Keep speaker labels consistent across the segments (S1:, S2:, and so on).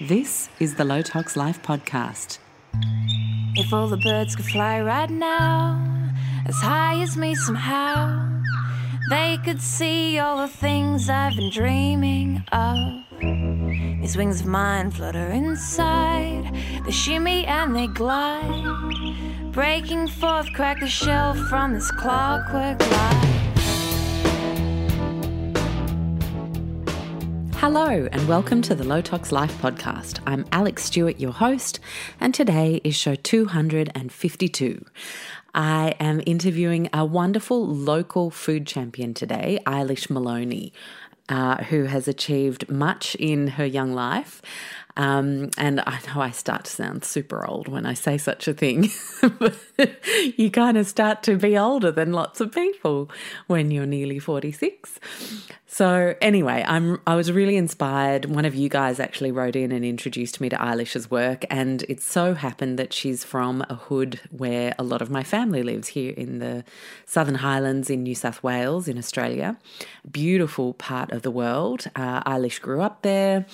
S1: This is the Low Tox Life podcast.
S2: If all the birds could fly right now, as high as me somehow, they could see all the things I've been dreaming of. These wings of mine flutter inside, they shimmy and they glide, breaking forth, crack the shell from this clockwork life.
S1: Hello, and welcome to the Low Tox Life podcast. I'm Alexx Stuart, your host, and today is show 252. I am interviewing a wonderful local food champion today, Eilish Maloney. uh, who has achieved much in her young life. Um, and I know I start to sound super old when I say such a thing, you kind of start to be older than lots of people when you're nearly 46. So anyway, I'm I was really inspired. One of you guys actually wrote in and introduced me to Eilish's work, and it so happened that she's from a hood where a lot of my family lives here in the Southern Highlands in New South Wales in Australia. Beautiful part of the world. Uh, Eilish grew up there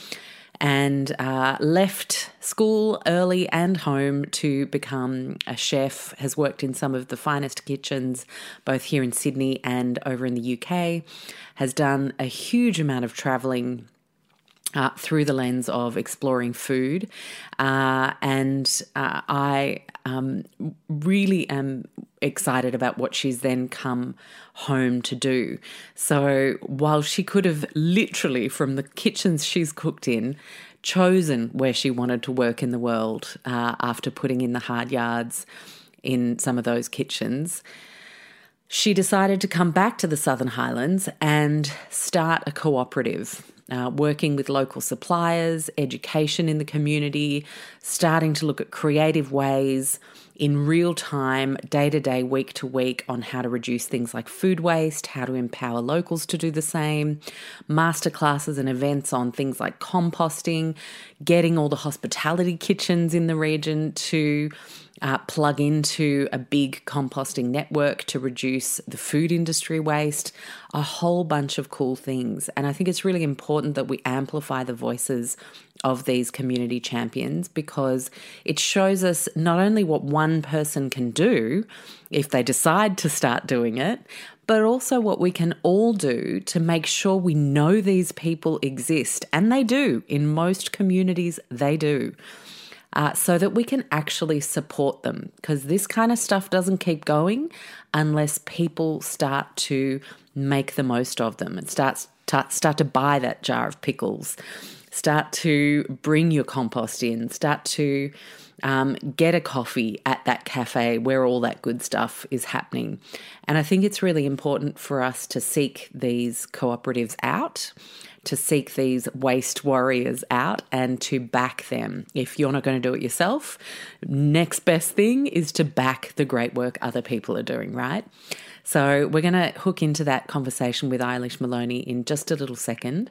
S1: and uh, left school early and home to become a chef. Has worked in some of the finest kitchens, both here in Sydney and over in the UK. Has done a huge amount of traveling uh, through the lens of exploring food. Uh, and uh, I um, really am excited about what she's then come home to do. So while she could have literally, from the kitchens she's cooked in, chosen where she wanted to work in the world uh, after putting in the hard yards in some of those kitchens she decided to come back to the Southern Highlands and start a cooperative, uh, working with local suppliers, education in the community, starting to look at creative ways in real time, day to day, week to week, on how to reduce things like food waste, how to empower locals to do the same, masterclasses and events on things like composting, getting all the hospitality kitchens in the region to uh, plug into a big composting network to reduce the food industry waste, a whole bunch of cool things. And I think it's really important that we amplify the voices of these community champions because it shows us not only what one person can do if they decide to start doing it, but also what we can all do to make sure we know these people exist. And they do. In most communities, they do uh, so that we can actually support them. Because this kind of stuff doesn't keep going unless people start to make the most of them and start, start, start to buy that jar of pickles, start to bring your compost in, start to um, get a coffee at that cafe where all that good stuff is happening. And I think it's really important for us to seek these cooperatives out to seek these waste warriors out and to back them. If you're not going to do it yourself, next best thing is to back the great work other people are doing, right? So we're going to hook into that conversation with Eilish Maloney in just a little second.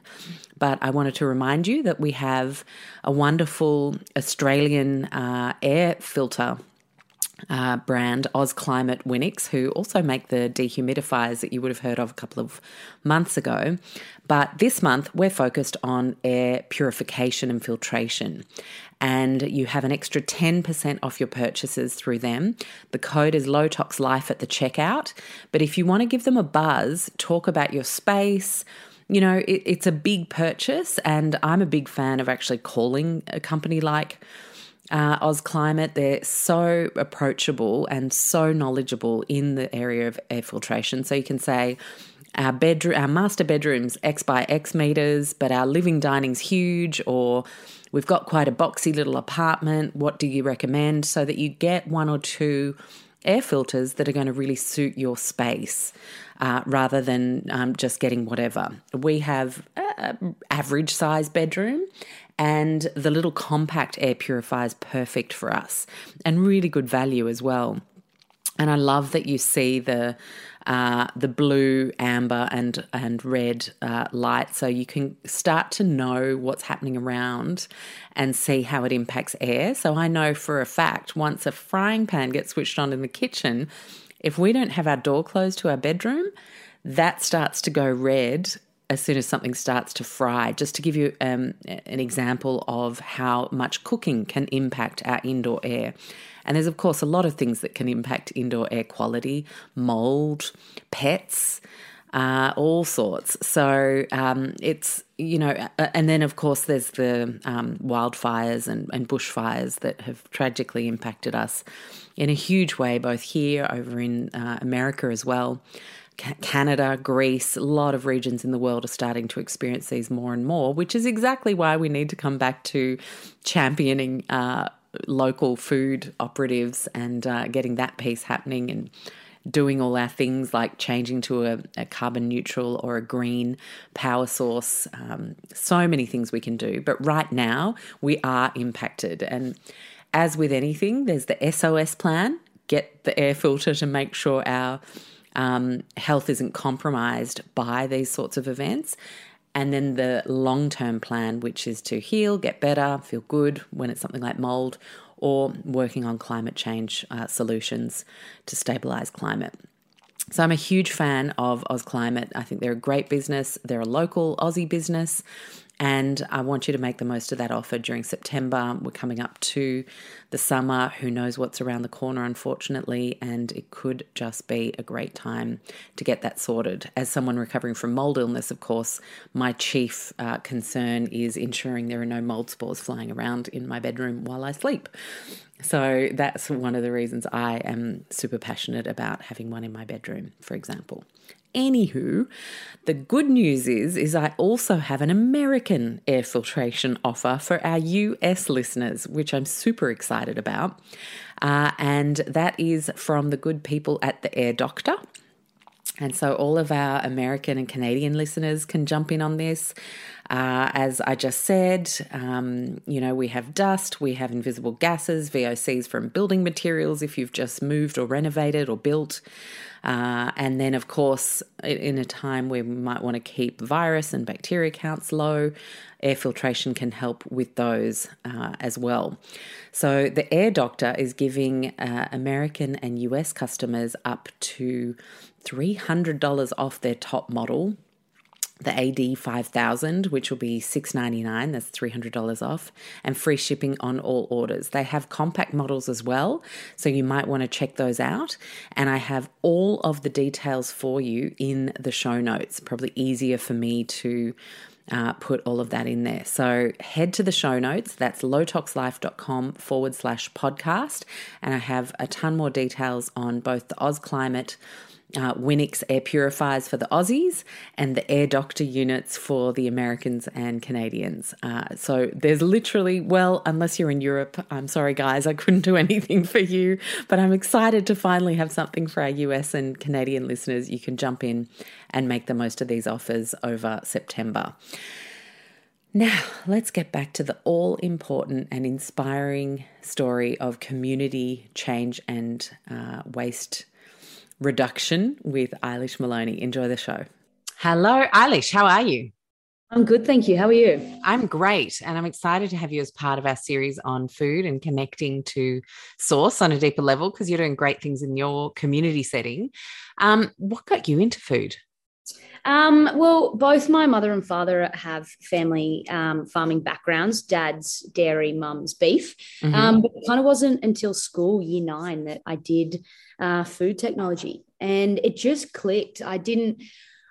S1: But I wanted to remind you that we have a wonderful Australian uh, air filter uh, brand, Oz Climate Winix, who also make the dehumidifiers that you would have heard of a couple of months ago. But this month, we're focused on air purification and filtration. And you have an extra 10% off your purchases through them. The code is Low Tox Life at the checkout. But if you want to give them a buzz, talk about your space, you know, it, it's a big purchase, and I'm a big fan of actually calling a company like uh, Oz Climate. They're so approachable and so knowledgeable in the area of air filtration. So you can say, our bedroom, our master bedroom's X by X meters, but our living dining's huge, or we've got quite a boxy little apartment. What do you recommend? So that you get one or two air filters that are going to really suit your space uh, rather than um, just getting whatever. We have an average size bedroom and the little compact air purifier is perfect for us and really good value as well. And I love that you see the uh, the blue, amber, and and red uh, light, so you can start to know what's happening around and see how it impacts air. So I know for a fact once a frying pan gets switched on in the kitchen, if we don't have our door closed to our bedroom, that starts to go red as soon as something starts to fry. Just to give you um, an example of how much cooking can impact our indoor air. And there's, of course, a lot of things that can impact indoor air quality mold, pets, uh, all sorts. So um, it's, you know, and then of course there's the um, wildfires and, and bushfires that have tragically impacted us in a huge way, both here, over in uh, America as well. Canada, Greece, a lot of regions in the world are starting to experience these more and more, which is exactly why we need to come back to championing uh, local food operatives and uh, getting that piece happening and doing all our things like changing to a, a carbon neutral or a green power source. Um, so many things we can do. But right now, we are impacted. And as with anything, there's the SOS plan get the air filter to make sure our um, health isn't compromised by these sorts of events. And then the long term plan, which is to heal, get better, feel good when it's something like mold, or working on climate change uh, solutions to stabilize climate. So I'm a huge fan of Oz Climate. I think they're a great business. They're a local Aussie business. And I want you to make the most of that offer during September. We're coming up to the summer. Who knows what's around the corner, unfortunately. And it could just be a great time to get that sorted. As someone recovering from mold illness, of course, my chief uh, concern is ensuring there are no mold spores flying around in my bedroom while I sleep. So that's one of the reasons I am super passionate about having one in my bedroom, for example. Anywho, the good news is is I also have an American air filtration offer for our US listeners, which I'm super excited about. Uh, and that is from the good people at the Air Doctor. And so all of our American and Canadian listeners can jump in on this. Uh, as I just said, um, you know, we have dust, we have invisible gases, VOCs from building materials if you've just moved or renovated or built. Uh, and then, of course, in a time where we might want to keep virus and bacteria counts low, air filtration can help with those uh, as well. So, the Air Doctor is giving uh, American and US customers up to $300 off their top model the AD 5000, which will be 699, that's $300 off, and free shipping on all orders. They have compact models as well, so you might want to check those out. And I have all of the details for you in the show notes. Probably easier for me to uh, put all of that in there. So head to the show notes. That's lowtoxlife.com forward slash podcast. And I have a ton more details on both the Oz Climate uh, Winix air purifiers for the Aussies and the air doctor units for the Americans and Canadians. Uh, so there's literally, well, unless you're in Europe, I'm sorry, guys, I couldn't do anything for you, but I'm excited to finally have something for our US and Canadian listeners. You can jump in and make the most of these offers over September. Now, let's get back to the all important and inspiring story of community change and uh, waste reduction with Eilish Maloney. Enjoy the show. Hello, Eilish. How are you?
S3: I'm good, thank you. How are you?
S1: I'm great. And I'm excited to have you as part of our series on food and connecting to source on a deeper level because you're doing great things in your community setting. Um, what got you into food?
S3: Um, well, both my mother and father have family um, farming backgrounds. Dad's dairy, mum's beef. Mm-hmm. Um, but it kind of wasn't until school, year nine, that I did uh, food technology, and it just clicked. I didn't.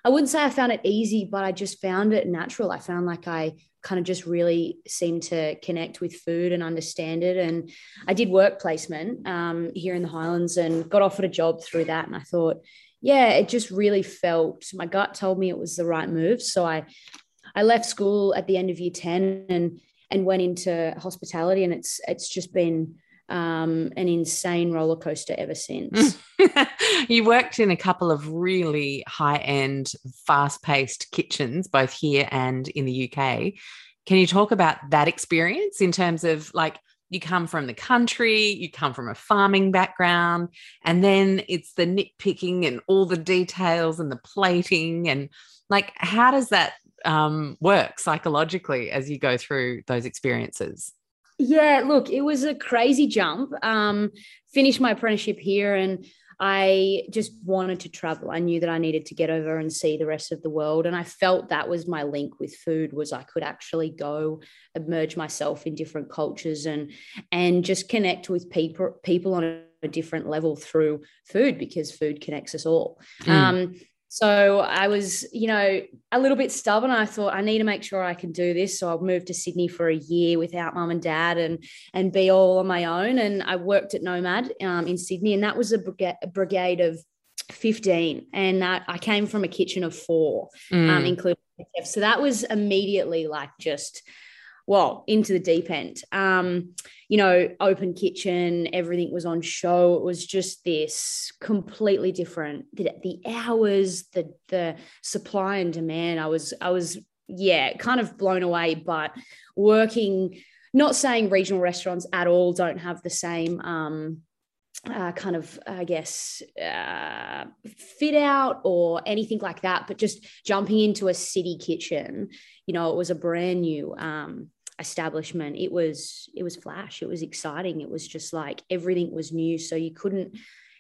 S3: I wouldn't say I found it easy, but I just found it natural. I found like I kind of just really seemed to connect with food and understand it. And I did work placement um, here in the Highlands and got offered a job through that. And I thought, yeah, it just really felt my gut told me it was the right move. So I I left school at the end of year 10 and and went into hospitality and it's it's just been um, an insane roller coaster ever since.
S1: you worked in a couple of really high end, fast paced kitchens, both here and in the UK. Can you talk about that experience in terms of like you come from the country, you come from a farming background, and then it's the nitpicking and all the details and the plating and like how does that um, work psychologically as you go through those experiences?
S3: Yeah, look, it was a crazy jump. Um, finished my apprenticeship here, and I just wanted to travel. I knew that I needed to get over and see the rest of the world. And I felt that was my link with food was I could actually go immerse myself in different cultures and and just connect with people people on a different level through food because food connects us all. Mm. Um, so I was, you know, a little bit stubborn. I thought I need to make sure I can do this. So I moved to Sydney for a year without mum and dad and and be all on my own. And I worked at Nomad um, in Sydney, and that was a brigade, a brigade of 15 and that I came from a kitchen of four, um, mm. um, including so that was immediately like just well into the deep end. Um you know open kitchen everything was on show. It was just this completely different. The, the hours the the supply and demand i was i was yeah kind of blown away but working not saying regional restaurants at all don't have the same um uh, kind of, I guess, uh, fit out or anything like that, but just jumping into a city kitchen, you know, it was a brand new um, establishment it was it was flash it was exciting it was just like everything was new. So you couldn't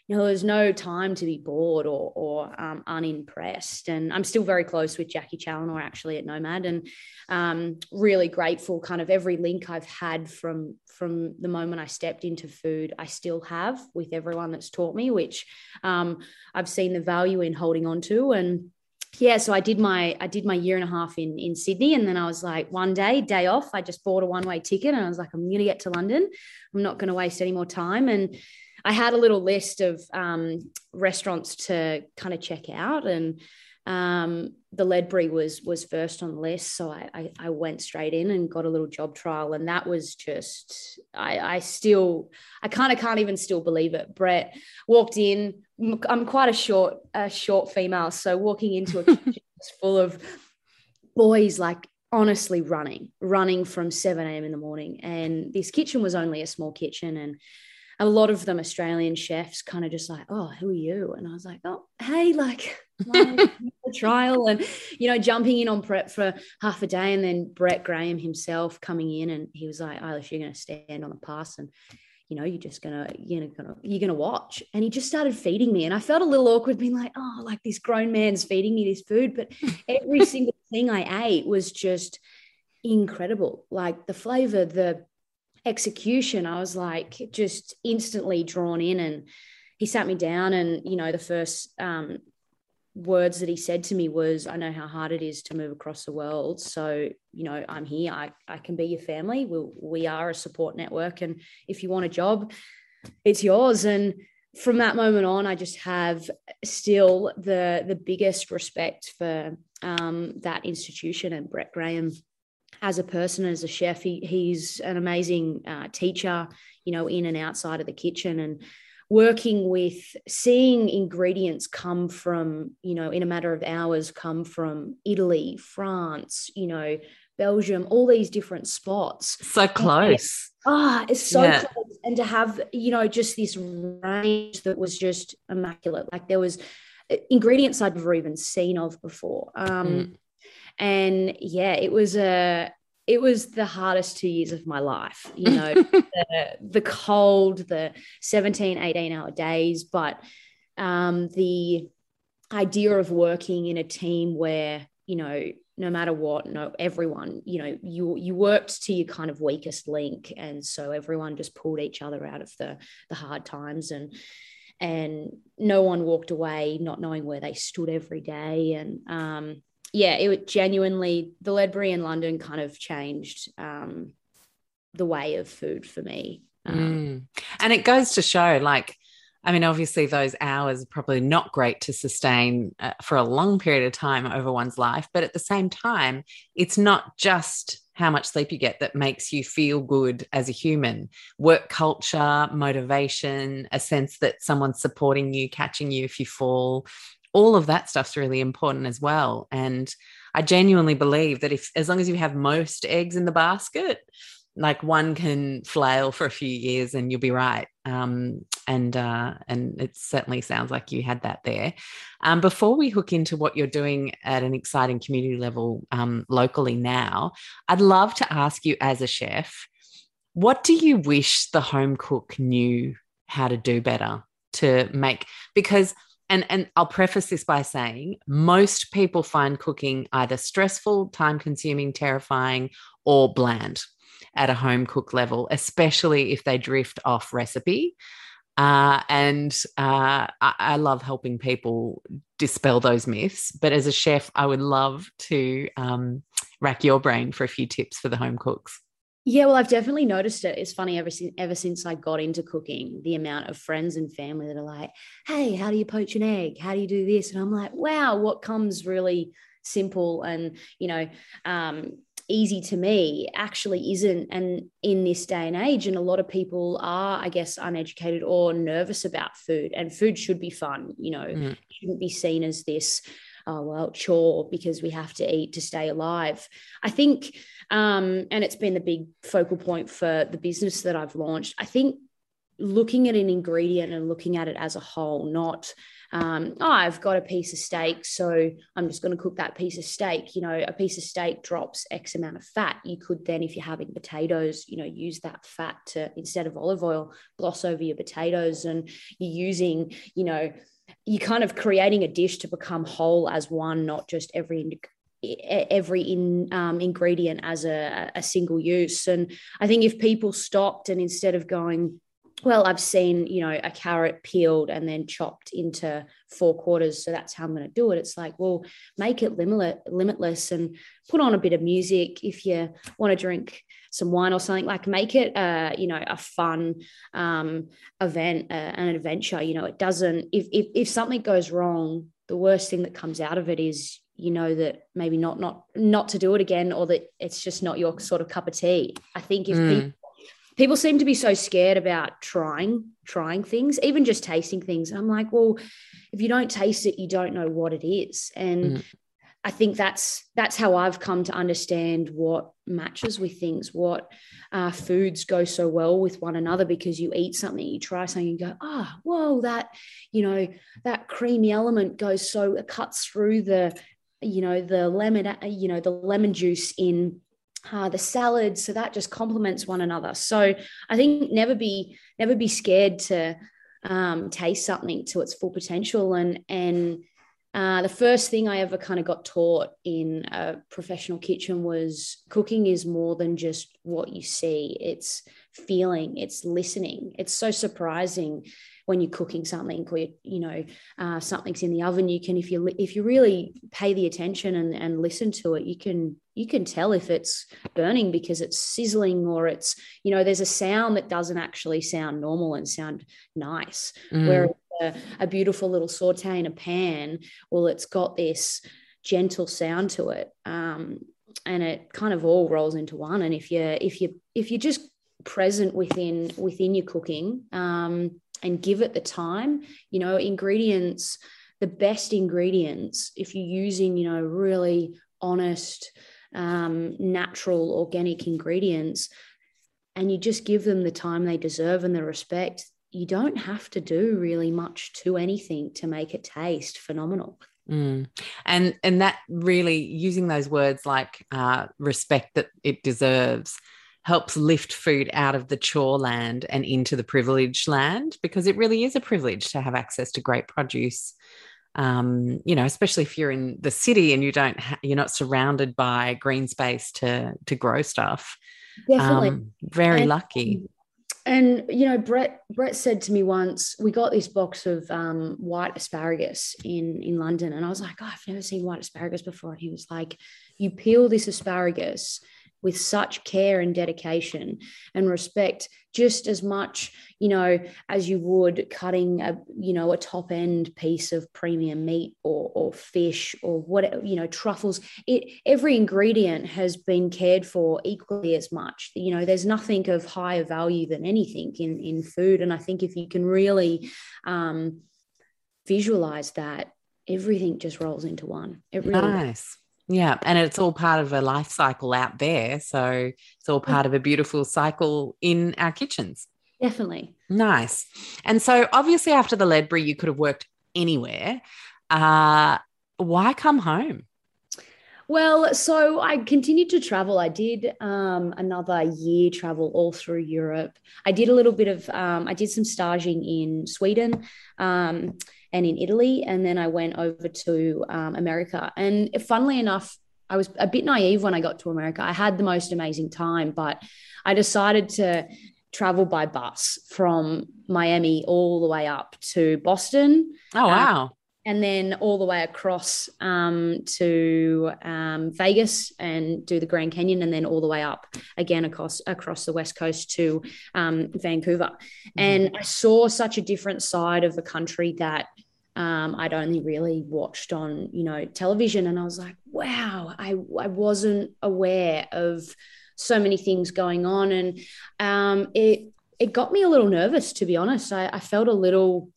S3: you know there was no time to be bored or or um, unimpressed. And i'm still very close with Jacqui Challinor actually at nomad and um, really grateful kind of every link i've had from from the moment i stepped into food i still have with everyone that's taught me which um, i've seen the value in holding on to. And yeah, so I did my I did my year and a half in in Sydney, and then I was like, one day, day off, I just bought a one way ticket, and I was like, I'm going to get to London. I'm not going to waste any more time, and I had a little list of um, restaurants to kind of check out, and um, the Ledbury was was first on the list, so I, I, I went straight in and got a little job trial, and that was just I I still I kind of can't even still believe it. Brett walked in. I'm quite a short a short female, so walking into a kitchen full of boys like honestly running running from 7 a.m in the morning and this kitchen was only a small kitchen and a lot of them Australian chefs kind of just like, oh, who are you? And I was like, oh, hey, like trial and you know jumping in on prep for half a day and then Brett Graham himself coming in and he was like, Eilish, you're going to stand on the pass and you know you're just gonna you're gonna you're gonna watch and he just started feeding me and i felt a little awkward being like oh like this grown man's feeding me this food but every single thing i ate was just incredible like the flavor the execution, I was like just instantly drawn in. And he sat me down, and you know, the first um, words that he said to me was, "I know how hard it is to move across the world. So you know, I'm here. I I can be your family. We we are a support network, and if you want a job, it's yours." And from that moment on, I just have still the the biggest respect for um, that institution and Brett Graham as a person, as a chef. He, he's an amazing uh, teacher, you know, in and outside of the kitchen and working with seeing ingredients come from, you know, in a matter of hours, come from Italy, France, you know, Belgium, all these different spots.
S1: So close.
S3: Ah, it's so yeah. close. And to have, you know, just this range that was just immaculate. Like there was uh, ingredients I'd never even seen of before. Um, mm and yeah it was a it was the hardest two years of my life you know the, the, cold the 17 18 hour days but um, the idea of working in a team where you know no matter what no everyone you know you you worked to your kind of weakest link and so everyone just pulled each other out of the the hard times and and no one walked away not knowing where they stood every day and um, yeah, it genuinely the Ledbury in London kind of changed um, the way of food for me. Um,
S1: mm. And it goes to show, like, I mean, obviously, those hours are probably not great to sustain uh, for a long period of time over one's life. But at the same time, it's not just how much sleep you get that makes you feel good as a human. Work culture, motivation, a sense that someone's supporting you, catching you if you fall, all of that stuff's really important as well. And I genuinely believe that if, as long as you have most eggs in the basket, like one can flail for a few years and you'll be right. Um, and uh, and it certainly sounds like you had that there. Um, before we hook into what you're doing at an exciting community level um, locally now, I'd love to ask you as a chef, what do you wish the home cook knew how to do better? to make because and and I'll preface this by saying most people find cooking either stressful, time consuming, terrifying or bland at a home cook level, especially if they drift off recipe. Uh, and uh, I, I, love helping people dispel those myths. But as a chef, I would love to um, rack your brain for a few tips for the home cooks.
S3: Yeah, well, I've definitely noticed it. It's funny ever since ever since I got into cooking, the amount of friends and family that are like, "Hey, how do you poach an egg? How do you do this?" And I'm like, "Wow, what comes really simple and you know um, easy to me actually isn't and in this day and age and a lot of people are i guess uneducated or nervous about food and food should be fun you know mm. shouldn't be seen as this oh well chore because we have to eat to stay alive i think um, and it's been the big focal point for the business that i've launched i think looking at an ingredient and looking at it as a whole not um, oh, I've got a piece of steak, so I'm just going to cook that piece of steak. You know, a piece of steak drops X amount of fat. You could then, if you're having potatoes, you know, use that fat to instead of olive oil, gloss over your potatoes, and you're using, you know, you're kind of creating a dish to become whole as one, not just every every in, um, ingredient as a, a single use. And I think if people stopped and instead of going, well, I've seen, you know, a carrot peeled and then chopped into four quarters. So that's how I'm going to do it. It's like, well, make it limitless and put on a bit of music. If you want to drink some wine or something, like make it, uh, you know, a fun um, event, uh, an adventure. You know, it doesn't, if, if, if something goes wrong, the worst thing that comes out of it is you know that maybe not not not to do it again or that it's just not your sort of cup of tea i think if mm. people people seem to be so scared about trying trying things even just tasting things i'm like well if you don't taste it you don't know what it is and mm. i think that's that's how i've come to understand what matches with things what uh, foods go so well with one another because you eat something you try something you go ah oh, whoa that you know that creamy element goes so it cuts through the you know the lemon you know the lemon juice in uh, the salad so that just complements one another so i think never be never be scared to um, taste something to its full potential and and uh, the first thing I ever kind of got taught in a professional kitchen was cooking is more than just what you see. It's feeling, it's listening. It's so surprising when you're cooking something or you, you know uh, something's in the oven you can if you if you really pay the attention and, and listen to it you can you can tell if it's burning because it's sizzling or it's you know there's a sound that doesn't actually sound normal and sound nice mm. whereas a, a beautiful little saute in a pan well it's got this gentle sound to it um, and it kind of all rolls into one and if you if you if you're just present within within your cooking um, and give it the time. You know, ingredients, the best ingredients, if you're using, you know, really honest, um, natural, organic ingredients, and you just give them the time they deserve and the respect, you don't have to do really much to anything to make it taste phenomenal.
S1: Mm. And and that really using those words like uh, respect that it deserves helps lift food out of the chore land and into the privileged land because it really is a privilege to have access to great produce. Um, you know especially if you're in the city and you don't ha- you're not surrounded by green space to to grow stuff.
S3: Definitely. Um,
S1: very and, lucky.
S3: and you know brett brett said to me once we got this box of um, white asparagus in in london. And i was like oh, i've never seen white asparagus before. And he was like you peel this asparagus with such care and dedication and respect just as much you know as you would cutting a you know a top end piece of premium meat or, or fish or what you know truffles. It every ingredient has been cared for equally as much. You know there's nothing of higher value than anything in in food. And i think if you can really um, visualize that everything just rolls into one. It really
S1: nice yeah, and it's all part of a life cycle out there. So it's all part of a beautiful cycle in our kitchens.
S3: Definitely.
S1: Nice. And so obviously after the Ledbury, you could have worked anywhere. Uh, why come home?
S3: Well, so I continued to travel. I did um, another year travel all through Europe. I did a little bit of, um, I did some staging in Sweden um, and in Italy, and then I went over to um, America. And funnily enough, I was a bit naive when I got to America. I had the most amazing time, but I decided to travel by bus from Miami all the way up to Boston.
S1: Oh, wow
S3: and then all the way across um, to um, Vegas and do the Grand Canyon, and then all the way up again across across the west coast to um, Vancouver. Mm-hmm. And I saw such a different side of the country that um, I'd only really watched on you know television, and I was like, wow, I I wasn't aware of so many things going on, and um, it it got me a little nervous to be honest. I, I felt a little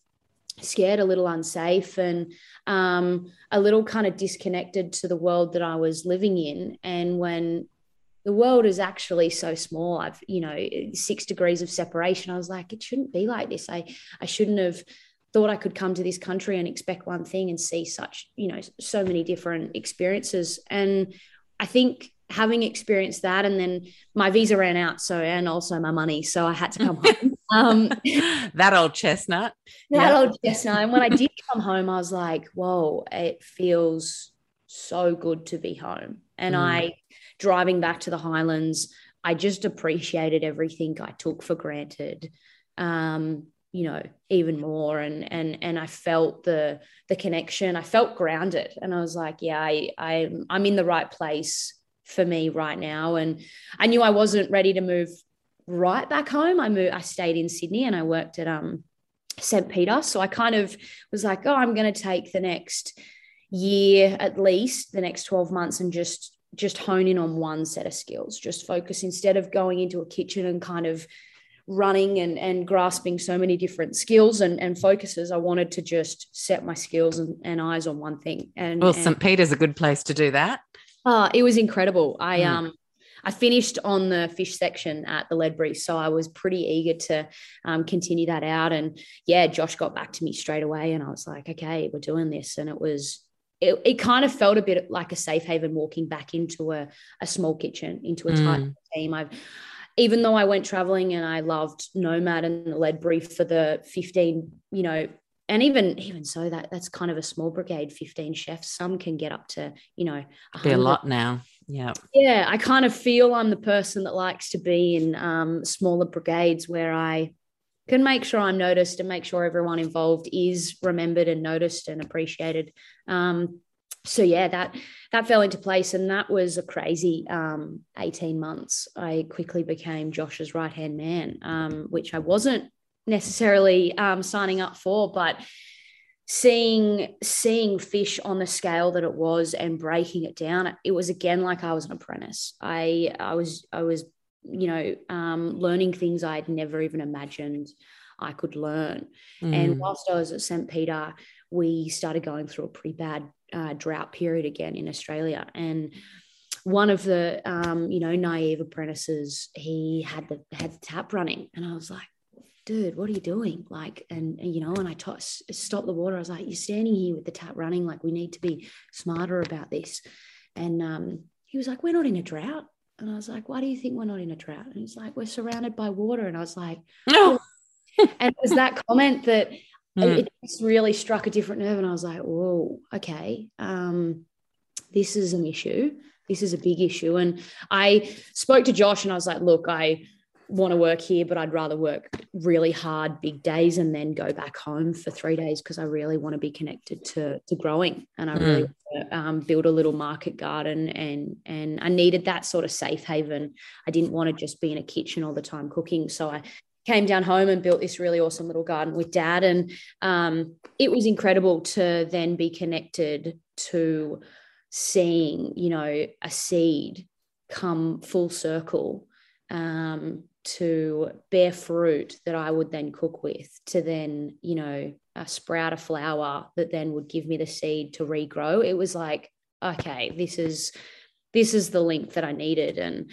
S3: scared, a little unsafe, and um, a little kind of disconnected to the world that I was living in. And when the world is actually so small, I've, you know, six degrees of separation, I was like, it shouldn't be like this. I, I shouldn't have thought I could come to this country and expect one thing and see such, you know, so many different experiences. And I think having experienced that and then my visa ran out so and also my money so i had to come home. Um,
S1: that old chestnut.
S3: That yeah. old chestnut. And when i did come home i was like whoa it feels so good to be home. And mm. i driving back to the highlands i just appreciated everything i took for granted um, you know even more. And and and i felt the the connection. I felt grounded. And i was like yeah i i i'm in the right place for me right now. And I knew I wasn't ready to move right back home. I moved, I stayed in Sydney and I worked at um St. Peter. So I kind of was like, oh, I'm going to take the next year at least, the next 12 months, and just just hone in on one set of skills. Just focus instead of going into a kitchen and kind of running and, and grasping so many different skills and, and focuses. I wanted to just set my skills and, and eyes on one thing. And
S1: well, St. Peter's a good place to do that.
S3: Oh, it was incredible. I mm. um I finished on the fish section at the Ledbury, so I was pretty eager to um, continue that out. And yeah, Josh got back to me straight away, and I was like, okay, we're doing this. And it was it, it kind of felt a bit like a safe haven walking back into a, a small kitchen, into a tight mm. team. I've even though I went traveling and I loved Nomad and the Ledbury for the 15, you know, and even even so that that's kind of a small brigade 15 chefs. Some can get up to you know
S1: be a lot now. Yeah.
S3: Yeah i kind of feel i'm the person that likes to be in um, smaller brigades where i can make sure i'm noticed and make sure everyone involved is remembered and noticed and appreciated. Um, so yeah that that fell into place and that was a crazy um, 18 months. I quickly became josh's right hand man um, which i wasn't necessarily um, signing up for, but seeing seeing fish on the scale that it was and breaking it down, it was again like I was an apprentice. I I was I was you know um, learning things I'd never even imagined I could learn. Mm. And whilst I was at St. Peter, we started going through a pretty bad uh, drought period again in Australia and one of the um, you know naive apprentices he had the had the tap running and i was like dude, what are you doing? Like, and, and you know, and I t- stopped the water. I was like, you're standing here with the tap running. Like, we need to be smarter about this. And um, he was like, we're not in a drought. And I was like, why do you think we're not in a drought? And he's like, we're surrounded by water. And I was like, no. and it was that comment that mm. it just really struck a different nerve. And I was like, whoa, okay. Um, this is an issue. This is a big issue. And I spoke to Josh and I was like, look, I, want to work here, but I'd rather work really hard big days and then go back home for three days because I really want to be connected to to growing and I really mm. want to um, build a little market garden and and I needed that sort of safe haven. I didn't want to just be in a kitchen all the time cooking, so I came down home and built this really awesome little garden with dad and um, it was incredible to then be connected to seeing you know a seed come full circle um, to bear fruit that I would then cook with, to then, you know, uh, sprout a flower that then would give me the seed to regrow. It was like, okay, this is this is the link that I needed. And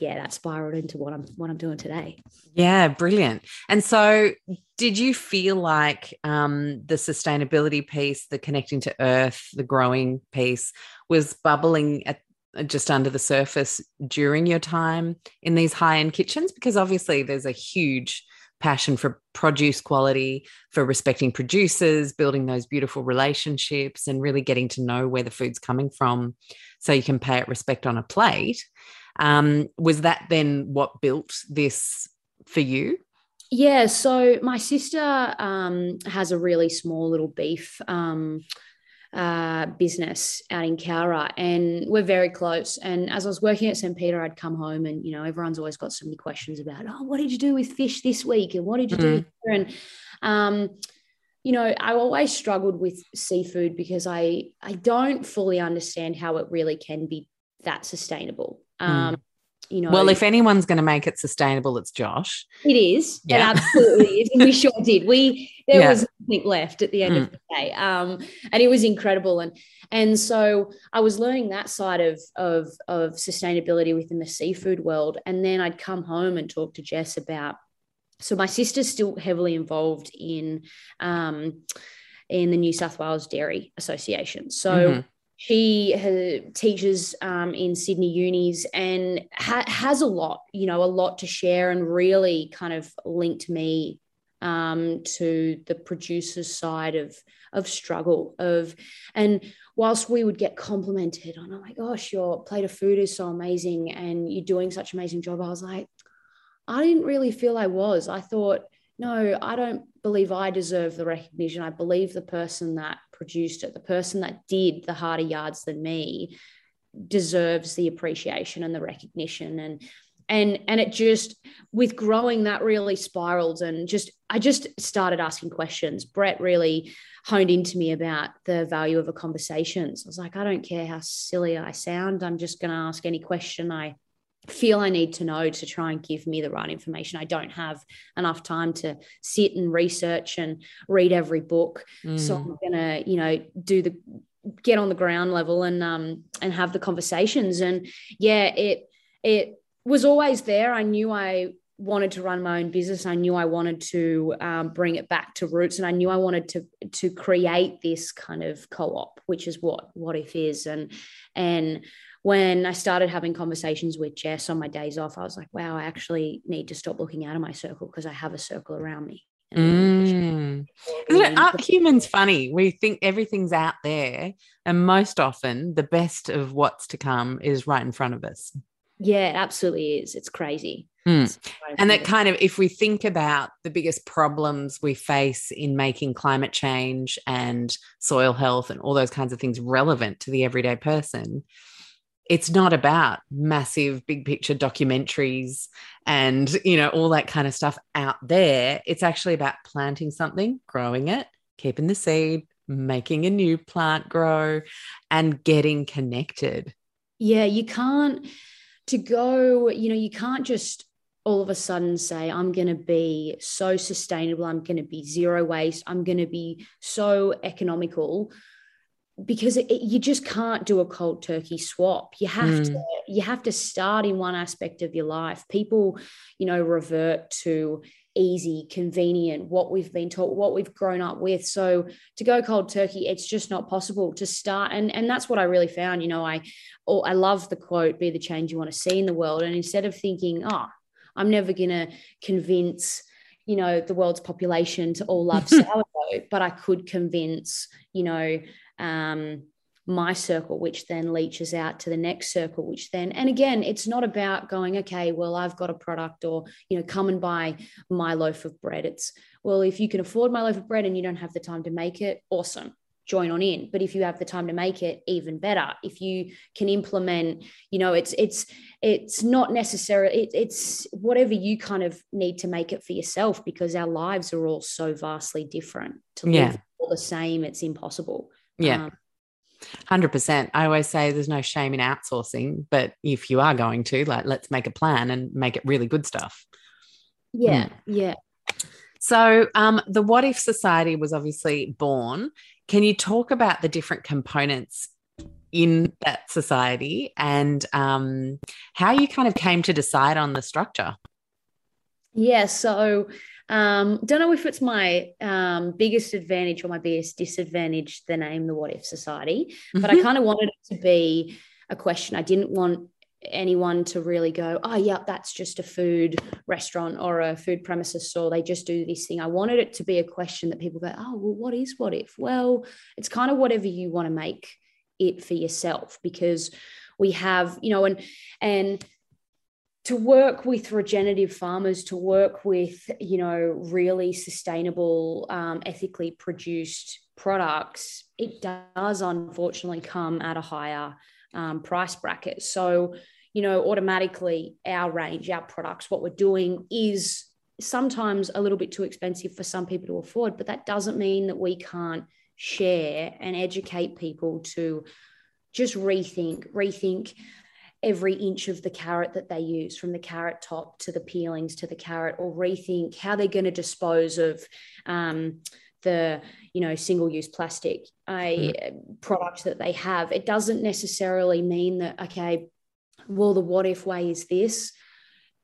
S3: yeah, that spiraled into what I'm what I'm doing today.
S1: Yeah, brilliant. And so, did you feel like um, the sustainability piece, the connecting to earth, the growing piece, was bubbling at just under the surface during your time in these high end kitchens? Because obviously, there's a huge passion for produce quality, for respecting producers, building those beautiful relationships, and really getting to know where the food's coming from so you can pay it respect on a plate. Um, was that then what built this for you?
S3: Yeah. So my sister um, has a really small little beef um, uh, business out in Cowra, and we're very close. And as I was working at St. Peter, I'd come home, and you know, everyone's always got so many questions about, oh, what did you do with fish this week, and what did you mm-hmm. do? And um, you know, I always struggled with seafood because I I don't fully understand how it really can be that sustainable. Mm. You know,
S1: well, if anyone's going to make it sustainable, it's Josh.
S3: It is. Yeah. It absolutely is. And we sure did. We there yeah. was nothing left at the end mm. of the day. Um, and it was incredible. And and so I was learning that side of of of sustainability within the seafood world. And then I'd come home and talk to Jess about so my sister's still heavily involved in um, in the New South Wales Dairy Association. So mm-hmm she teaches um, in Sydney unis and ha- has a lot, you know, a lot to share and really kind of linked me um, to the producer's side of of struggle of and whilst we would get complimented on oh my gosh your plate of food is so amazing and you're doing such an amazing job i was like i didn't really feel i was. I thought no i don't believe i deserve the recognition. I believe the person that produced it, the person that did the harder yards than me deserves the appreciation and the recognition. And and and it just with growing that really spiraled and just i just started asking questions. Brett really honed into me about the value of a conversation. So i was like i don't care how silly i sound. I'm just going to ask any question i feel I need to know to try and give me the right information. I don't have enough time to sit and research and read every book. Mm. So I'm gonna, you know, do the get on the ground level and um and have the conversations. And yeah, it it was always there. I knew I wanted to run my own business. I knew I wanted to um, bring it back to roots, and I knew I wanted to to create this kind of co-op, which is what what if is, and and when I started having conversations with Jess on my days off, I was like, wow, I actually need to stop looking out of my circle because I have a circle around me.
S1: Mm. Aren't humans funny? We think everything's out there, and most often the best of what's to come is right in front of us.
S3: Yeah, it absolutely is. It's crazy.
S1: Mm. And that kind of, if we think about the biggest problems we face in making climate change and soil health and all those kinds of things relevant to the everyday person, it's not about massive big picture documentaries and you know all that kind of stuff out there. It's actually about planting something growing it keeping the seed making a new plant grow and getting connected.
S3: Yeah you can't to go you know you can't just all of a sudden say i'm going to be so sustainable. I'm going to be zero waste. I'm going to be so economical because it, it, you just can't do a cold turkey swap. You have mm. to you have to start in one aspect of your life. People you know revert to easy convenient what we've been taught what we've grown up with. So to go cold turkey it's just not possible to start. And and that's what i really found you know i oh, i love the quote be the change you want to see in the world. And instead of thinking oh i'm never going to convince you know the world's population to all love sourdough but i could convince you know um, my circle, which then leaches out to the next circle, which then, and again, it's not about going, okay, well, I've got a product or, you know, come and buy my loaf of bread. It's, well, if you can afford my loaf of bread and you don't have the time to make it, awesome. Join on in. But if you have the time to make it, even better. If you can implement, you know, it's it's it's not necessarily it, it's whatever you kind of need to make it for yourself because our lives are all so vastly different. To live yeah. all the same, it's impossible.
S1: Yeah. Um, 100%. I always say there's no shame in outsourcing, but if you are going to, like, let's make a plan and make it really good stuff.
S3: Yeah. Mm. Yeah.
S1: So, um, the What If Society was obviously born. Can you talk about the different components in that society and um, how you kind of came to decide on the structure.
S3: Yeah, so um, don't know if it's my um, biggest advantage or my biggest disadvantage, the name the What If Society, but mm-hmm. I kind of wanted it to be a question. I didn't want anyone to really go, oh, yeah, that's just a food restaurant or a food premises store. They just do this thing. I wanted it to be a question that people go, oh, well, what is what if? Well, it's kind of whatever you want to make it for yourself because we have, you know, and, and, to work with regenerative farmers, to work with, you know, really sustainable, um, ethically produced products, it does unfortunately come at a higher um, price bracket. So, you know, automatically our range, our products, what we're doing is sometimes a little bit too expensive for some people to afford, but that doesn't mean that we can't share and educate people to just rethink, rethink every inch of the carrot that they use from the carrot top to the peelings to the carrot or rethink how they're going to dispose of um, the you know single use plastic a mm. product that they have. It doesn't necessarily mean that okay well the what if way is this.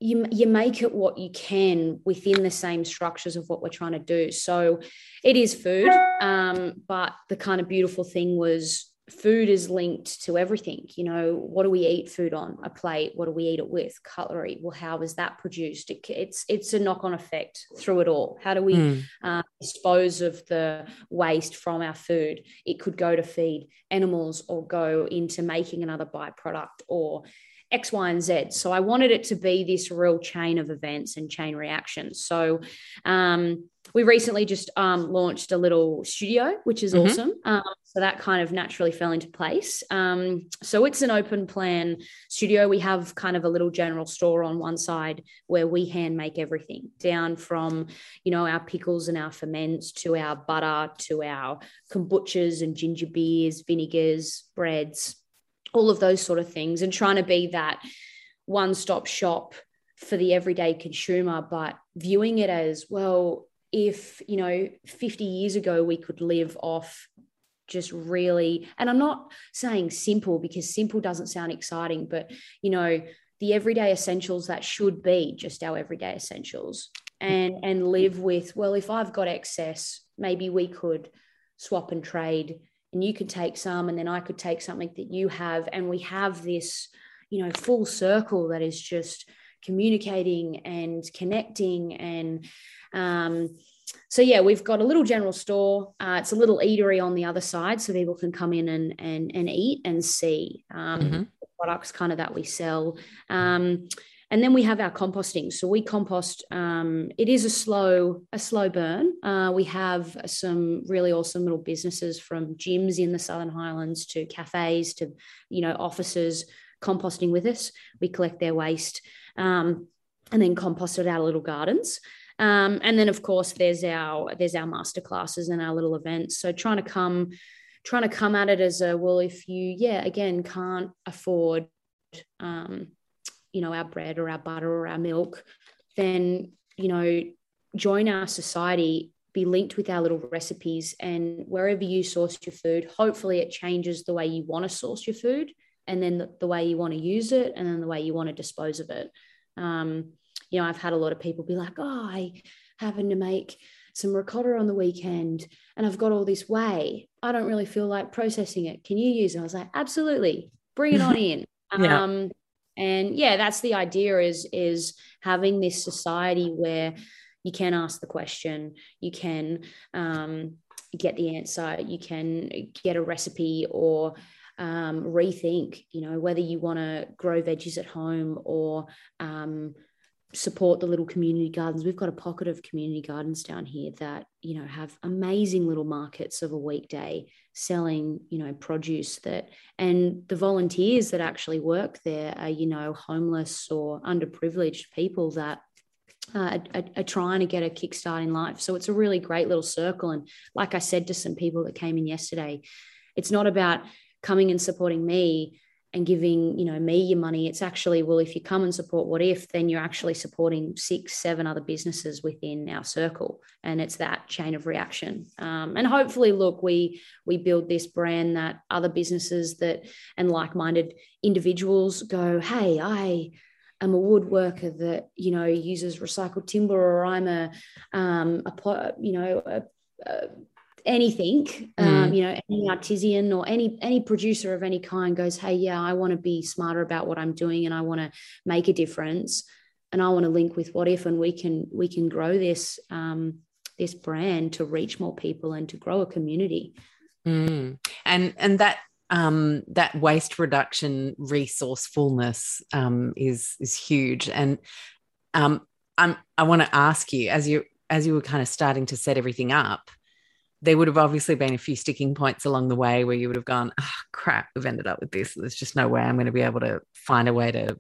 S3: You, you make it what you can within the same structures of what we're trying to do. So it is food um, but the kind of beautiful thing was food is linked to everything you know what do we eat food on a plate what do we eat it with cutlery well how is that produced it, it's it's a knock-on effect through it all how do we mm. uh, dispose of the waste from our food it could go to feed animals or go into making another byproduct or X, Y, and Z. So I wanted it to be this real chain of events and chain reactions. So um, we recently just um, launched a little studio, which is mm-hmm. awesome. Um, so that kind of naturally fell into place. Um, so it's an open plan studio. We have kind of a little general store on one side where we hand make everything down from, you know, our pickles and our ferments to our butter to our kombuchas and ginger beers, vinegars, breads, all of those sort of things, and trying to be that one stop shop for the everyday consumer, but viewing it as well. If you know, 50 years ago, we could live off just really, and I'm not saying simple because simple doesn't sound exciting, but you know, the everyday essentials that should be just our everyday essentials and and live with well if i've got excess maybe we could swap and trade and you could take some and then I could take something that you have. And we have this you know full circle that is just communicating and connecting and um, so yeah we've got a little general store. Uh, it's a little eatery on the other side so people can come in and and, and eat and see um, mm-hmm. products kind of that we sell. Um, and then we have our composting. So we compost um, it is a slow a slow burn. Uh, we have some really awesome little businesses from gyms in the southern highlands to cafes to you know offices composting with us. We collect their waste um, and then compost it out of little gardens. Um, and then of course there's our there's our master classes and our little events. So trying to come trying to come at it as a well if you yeah again can't afford um, you know our bread or our butter or our milk then you know join our society be linked with our little recipes and wherever you source your food hopefully it changes the way you want to source your food and then the, the way you want to use it and then the way you want to dispose of it. Um, you know i've had a lot of people be like oh i happen to make some ricotta on the weekend and i've got all this whey. I don't really feel like processing it. Can you use it? I was like absolutely. Bring it on in. Yeah. um, and yeah that's the idea is is having this society where you can ask the question you can um, get the answer you can get a recipe or um, rethink you know whether you want to grow veggies at home or um, support the little community gardens. We've got a pocket of community gardens down here that, you know, have amazing little markets of a weekday selling, you know, produce that, and the volunteers that actually work there are, you know, homeless or underprivileged people that uh, are, are, trying to get a kickstart in life. So it's a really great little circle. And like I said to some people that came in yesterday, it's not about coming and supporting me and giving you know me your money. It's actually well if you come and support what if then you're actually supporting six seven other businesses within our circle. And it's that chain of reaction. Um, and hopefully look we we build this brand that other businesses that and like-minded individuals go hey i am a woodworker that you know uses recycled timber or i'm a um a you know a, a anything um, mm. um, you know any artisan or any any producer of any kind goes hey yeah i want to be smarter about what i'm doing and i want to make a difference and i want to link with what if and we can we can grow this um, this brand to reach more people and to grow a community
S1: mm. and and that um, that waste reduction resourcefulness um, is is huge and um, I'm, I want to ask you as you as you were kind of starting to set everything up there would have obviously been a few sticking points along the way where you would have gone, oh, crap, we've ended up with this. There's just no way I'm going to be able to find a way to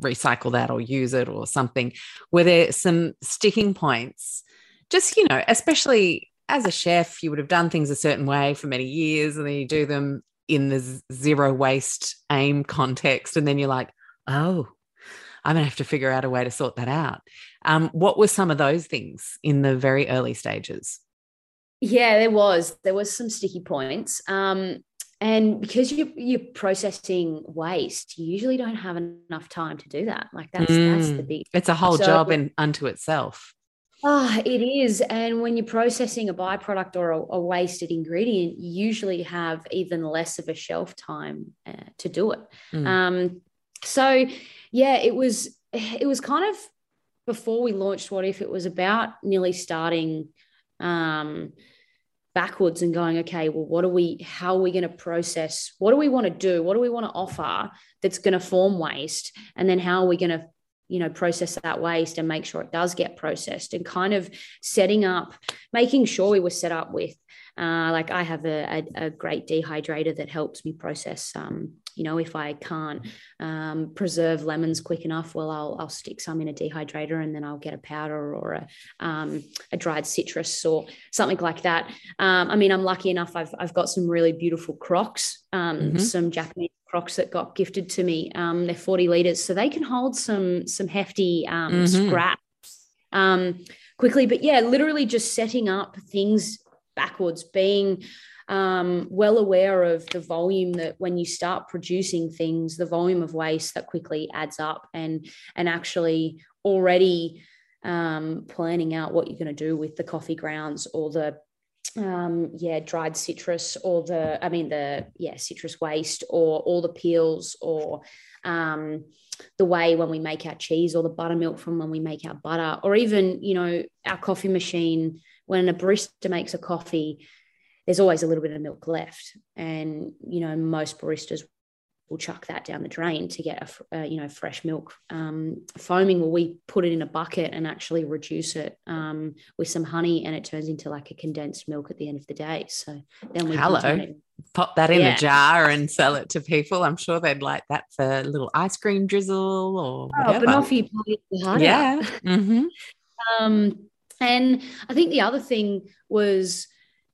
S1: recycle that or use it or something. Were there some sticking points? Just, you know, especially as a chef, you would have done things a certain way for many years and then you do them in the zero waste aim context. And then you're like, oh, I'm going to have to figure out a way to sort that out. Um, what were some of those things in the very early stages?
S3: Yeah, there was. There was some sticky points. Um, and because you you're processing waste, you usually don't have enough time to do that. Like that's mm, that's the mm. big.
S1: It's a whole so, job in unto itself.
S3: Ah, oh, it is. And when you're processing a byproduct or a, a, wasted ingredient, you usually have even less of a shelf time uh, to do it. Mm. Um, so yeah, it was it was kind of before we launched What If it was about nearly starting um, backwards and going, okay, well, what are we, how are we going to process? What do we want to do? What do we want to offer that's going to form waste? And then how are we going to, you know, process that waste and make sure it does get processed and kind of setting up, making sure we were set up with, uh, like I have a, a, a great dehydrator that helps me process um, you know, if I can't um, preserve lemons quick enough, well, I'll, I'll stick some in a dehydrator and then I'll get a powder or a, um, a dried citrus or something like that. Um, I mean, I'm lucky enough, I've, I've got some really beautiful crocks, um, mm-hmm. some Japanese crocks that got gifted to me. Um, they're 40 liters, so they can hold some, some hefty um, mm-hmm. scraps quickly. But yeah, literally just setting up things backwards, being um, well aware of the volume that when you start producing things, the volume of waste that quickly adds up, and and actually already um, planning out what you're going to do with the coffee grounds or the um, yeah, dried citrus or the, I mean, the, yeah, citrus waste or all the peels or um, the way when we make our cheese or the buttermilk from when we make our butter or even, you know, our coffee machine, when a barista makes a coffee, there's always a little bit of milk left. And, you know, most baristas will chuck that down the drain to get a, uh, you know fresh milk. Um, foaming well we put it in a bucket and actually reduce it um, with some honey and it turns into like a condensed milk at the end of the day. So then we
S1: hello. pop that in yeah. a jar and sell it to people. I'm sure they'd like that for a little ice cream drizzle or oh,
S3: banoffee
S1: yeah. Mm-hmm.
S3: um, and i think the other thing was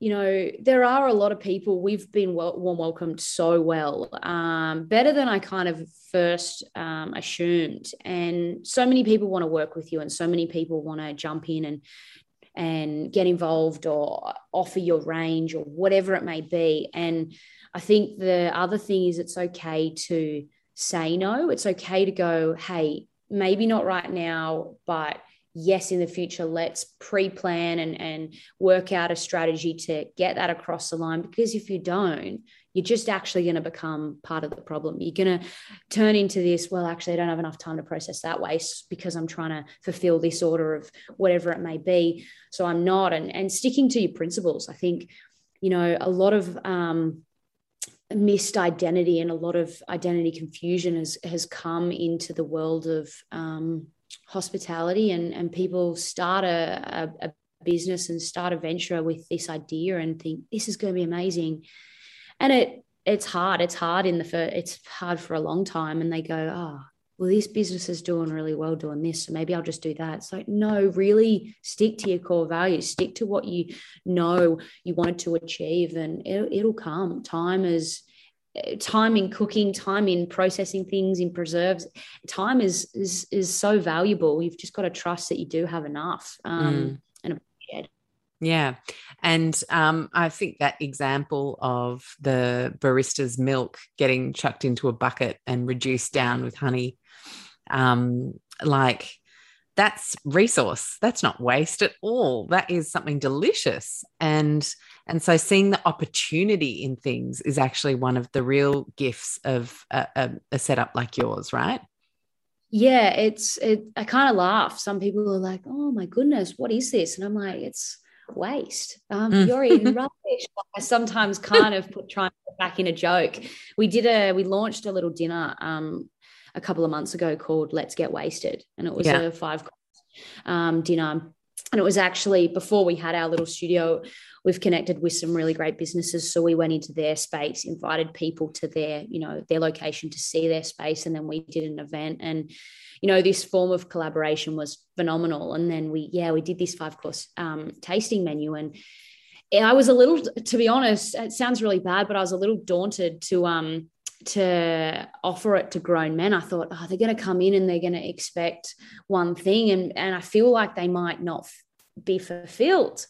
S3: you know, there are a lot of people we've been warm welcomed so well, um, better than I kind of first um, assumed. And so many people want to work with you, and so many people want to jump in and and get involved or offer your range or whatever it may be. And I think the other thing is it's okay to say no. It's okay to go, hey, maybe not right now, but yes in the future let's pre-plan and, and work out a strategy to get that across the line because if you don't you're just actually going to become part of the problem. You're going to turn into this well actually i don't have enough time to process that waste because i'm trying to fulfill this order of whatever it may be. So i'm not. And, and sticking to your principles i think you know a lot of um, missed identity and a lot of identity confusion has has come into the world of um, hospitality and, and people start a, a, a business and start a venture with this idea and think this is going to be amazing. And it it's hard. It's hard in the first it's hard for a long time and they go oh well this business is doing really well doing this so maybe i'll just do that. It's like no really stick to your core values. Stick to what you know you wanted to achieve and it, it'll come. Time is time in cooking, time in processing things, in preserves. Time is is is so valuable. You've just got to trust that you do have enough. Um, mm. And
S1: yeah. And um, I think that example of the barista's milk getting chucked into a bucket and reduced down with honey, um, like that's resource. That's not waste at all. That is something delicious. And and so seeing the opportunity in things is actually one of the real gifts of a, a, a setup like yours, right?
S3: Yeah, it's it. I kind of laugh. Some people are like, "Oh my goodness, what is this?" And I'm like, "It's waste. Um, mm. You're eating rubbish." I sometimes kind of put trying to put back in a joke. We did a we launched a little dinner um, a couple of months ago called "Let's Get Wasted," and it was yeah. a five um, dinner. And it was actually before we had our little studio we've connected with some really great businesses. So we went into their space invited people to their you know their location to see their space and then we did an event. And you know this form of collaboration was phenomenal. And then we yeah we did this five course um, tasting menu. And I was a little, to be honest, it sounds really bad, but I was a little daunted to um to offer it to grown men. I thought, oh, they're going to come in and they're going to expect one thing, and and I feel like they might not be fulfilled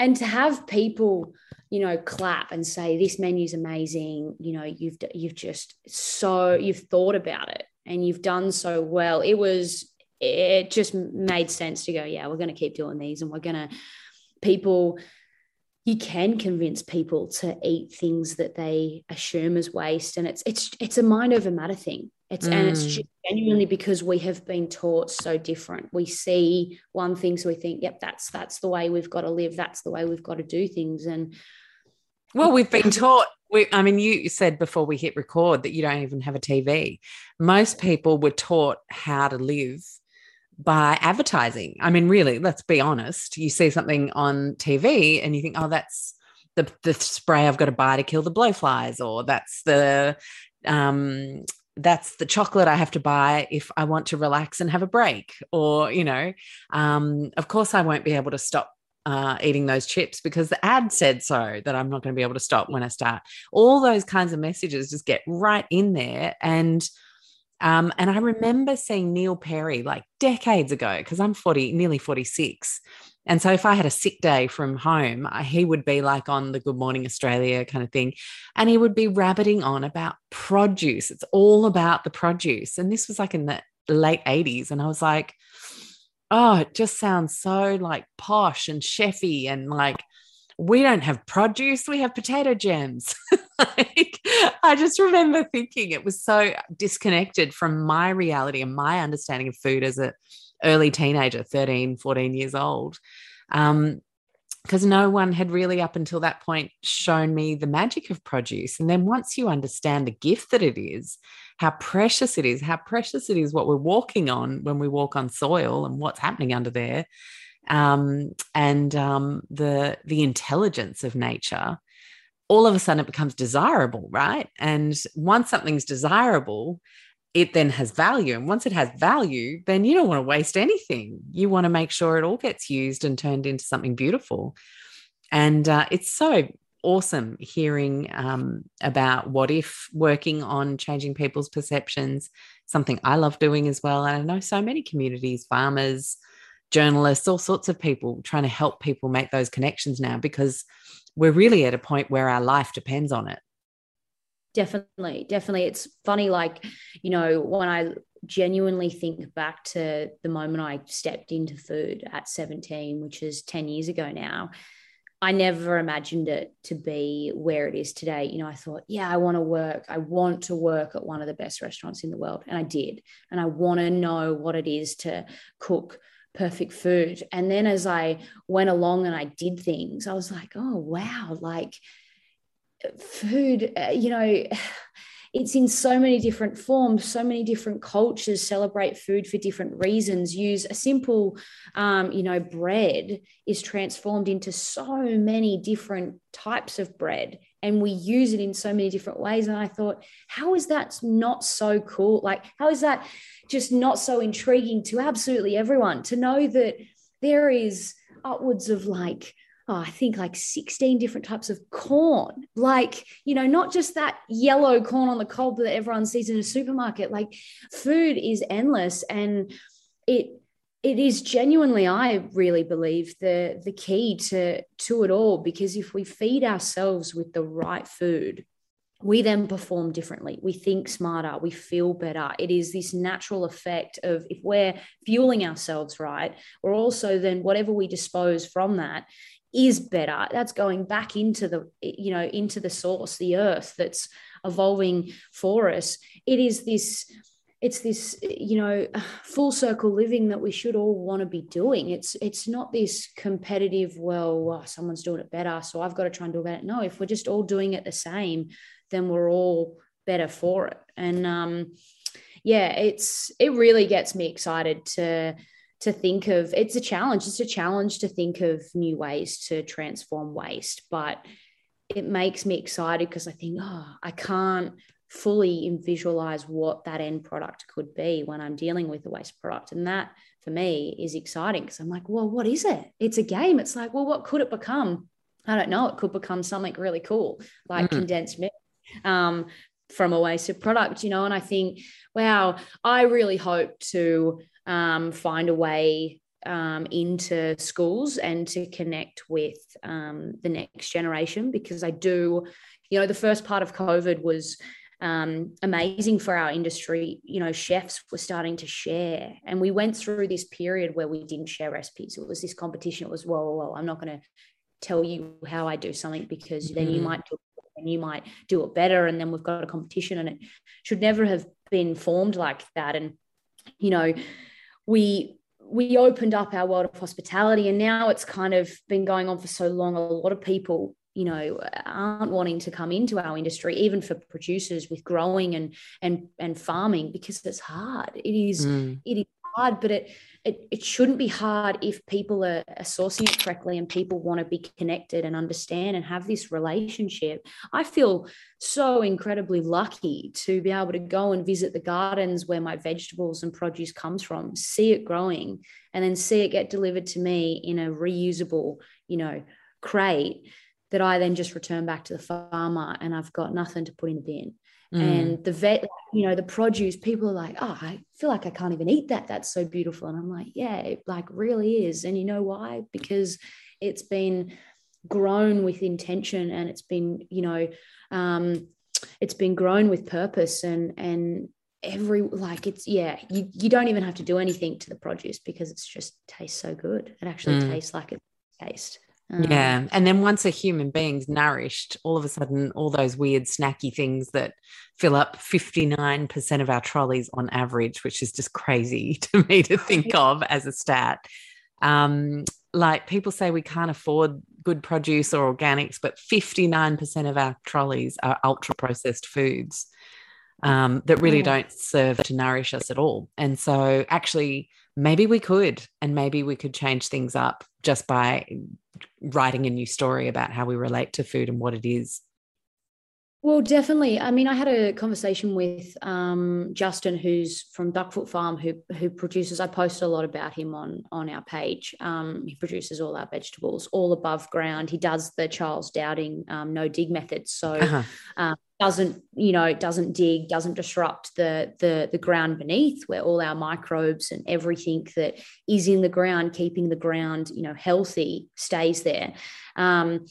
S3: and to have people you know clap and say this menu's amazing you know you've you've just so you've thought about it and you've done so well it was it just made sense to go yeah we're going to keep doing these and we're going to people you can convince people to eat things that they assume as waste and it's it's it's a mind over matter thing it's mm. and it's mm. genuinely because we have been taught so different we see one thing so we think yep that's that's the way we've got to live that's the way we've got to do things and
S1: well we've been taught we, I mean, you said before we hit record that you don't even have a TV. Most people were taught how to live by advertising. I mean, really, let's be honest. You see something on TV and you think, oh, that's the, the spray I've got to buy to kill the blowflies, or that's the um, that's the chocolate I have to buy if I want to relax and have a break. Or, you know, um, of course, I won't be able to stop uh, eating those chips because the ad said so that I'm not going to be able to stop when I start. All those kinds of messages just get right in there. And um, and I remember seeing Neil Perry like decades ago because I'm 40, nearly 46. And so if I had a sick day from home, he would be like on the Good Morning Australia kind of thing. And he would be rabbiting on about produce. It's all about the produce. And this was like in the late 80s. And I was like, oh, it just sounds so like posh and chefy and like we don't have produce, we have potato gems. like, I just remember thinking it was so disconnected from my reality and my understanding of food as an early teenager, 13, 14 years old. Um, because no one had really up until that point shown me the magic of produce. And then once you understand the gift that it is, how precious it is, how precious it is what we're walking on when we walk on soil and what's happening under there, um, and um, the the intelligence of nature, all of a sudden it becomes desirable, right? And once something's desirable, it then has value. And once it has value, then you don't want to waste anything. You want to make sure it all gets used and turned into something beautiful. And uh, it's so awesome hearing um, about what if working on changing people's perceptions, something I love doing as well. And I know so many communities, farmers, journalists, all sorts of people trying to help people make those connections now because we're really at a point where our life depends on it.
S3: Definitely, definitely. It's funny, like, you know, when I genuinely think back to the moment I stepped into food at 17, which is 10 years ago now, I never imagined it to be where it is today. You know, I thought, yeah, I want to work. I want to work at one of the best restaurants in the world. And I did. And I want to know what it is to cook perfect food. And then as I went along and I did things, I was like, oh, wow, like food, uh, you know, it's in so many different forms so many different cultures celebrate food for different reasons use a simple um, you know bread is transformed into so many different types of bread and we use it in so many different ways and i thought how is that not so cool like how is that just not so intriguing to absolutely everyone to know that there is upwards of like oh, I think like 16 different types of corn. Like, you know, not just that yellow corn on the cob that everyone sees in a supermarket. Like, food is endless and it it is genuinely i really believe the the key to to it all because if we feed ourselves with the right food we then perform differently. We think smarter. We feel better. It is this natural effect of if we're fueling ourselves right, we're also then whatever we dispose from that is better. That's going back into the, you know, into the source, the earth that's evolving for us. It is this it's this you know full circle living that we should all want to be doing. It's it's not this competitive well someone's doing it better so i've got to try and do it better. no if we're just all doing it the same then we're all better for it. And um yeah it's it really gets me excited to to think of it's a challenge. It's a challenge to think of new ways to transform waste but it makes me excited because i think oh i can't fully visualize what that end product could be when I'm dealing with a waste product. And that for me is exciting because I'm like, well, what is it? It's a game. It's like, well, what could it become? I don't know. It could become something really cool, like mm-hmm. condensed milk um, from a wasted product, you know. And I think, wow, I really hope to um, find a way um, into schools and to connect with um, the next generation because I do, you know, the first part of COVID was um, amazing for our industry. You know, chefs were starting to share, and we went through this period where we didn't share recipes. It was this competition. It was, well, well, I'm not going to tell you how I do something because mm-hmm. then you mm-hmm. might do it and you might do it better, and then we've got a competition, and it should never have been formed like that. And you know, we we opened up our world of hospitality and now it's kind of been going on for so long a lot of people you know aren't wanting to come into our industry even for producers with growing and and and farming because it's hard. It is mm. it is hard but it, it it shouldn't be hard if people are, are sourcing it correctly and people want to be connected and understand and have this relationship. I feel so incredibly lucky to be able to go and visit the gardens where my vegetables and produce comes from see it growing and then see it get delivered to me in a reusable you know crate that I then just return back to the farmer and I've got nothing to put in the bin. Mm. And the vet, you know, the produce, people are like, oh, I feel like I can't even eat that. That's so beautiful. And I'm like, yeah, it like really is. And you know why? Because it's been grown with intention and it's been, you know, um, it's been grown with purpose and and every like it's yeah you, you don't even have to do anything to the produce because it's just tastes so good it actually mm. tastes like it tastes
S1: yeah. Um, and then once a human being's nourished, all of a sudden, all those weird snacky things that fill up 59% of our trolleys on average, which is just crazy to me to think of as a stat. Um, like people say we can't afford good produce or organics, but 59% of our trolleys are ultra processed foods um, that really don't serve to nourish us at all. And so, actually, maybe we could, and maybe we could change things up just by writing a new story about how we relate to food and what it is.
S3: Well, definitely. I mean, I had a conversation with um, Justin, who's from Duckfoot Farm, who who produces. I post a lot about him on on our page. Um, he produces all our vegetables, all above ground. He does the Charles Dowding um, no dig method, so uh-huh. Um, doesn't you know doesn't dig doesn't disrupt the the the ground beneath where all our microbes and everything that is in the ground keeping the ground you know healthy stays there um,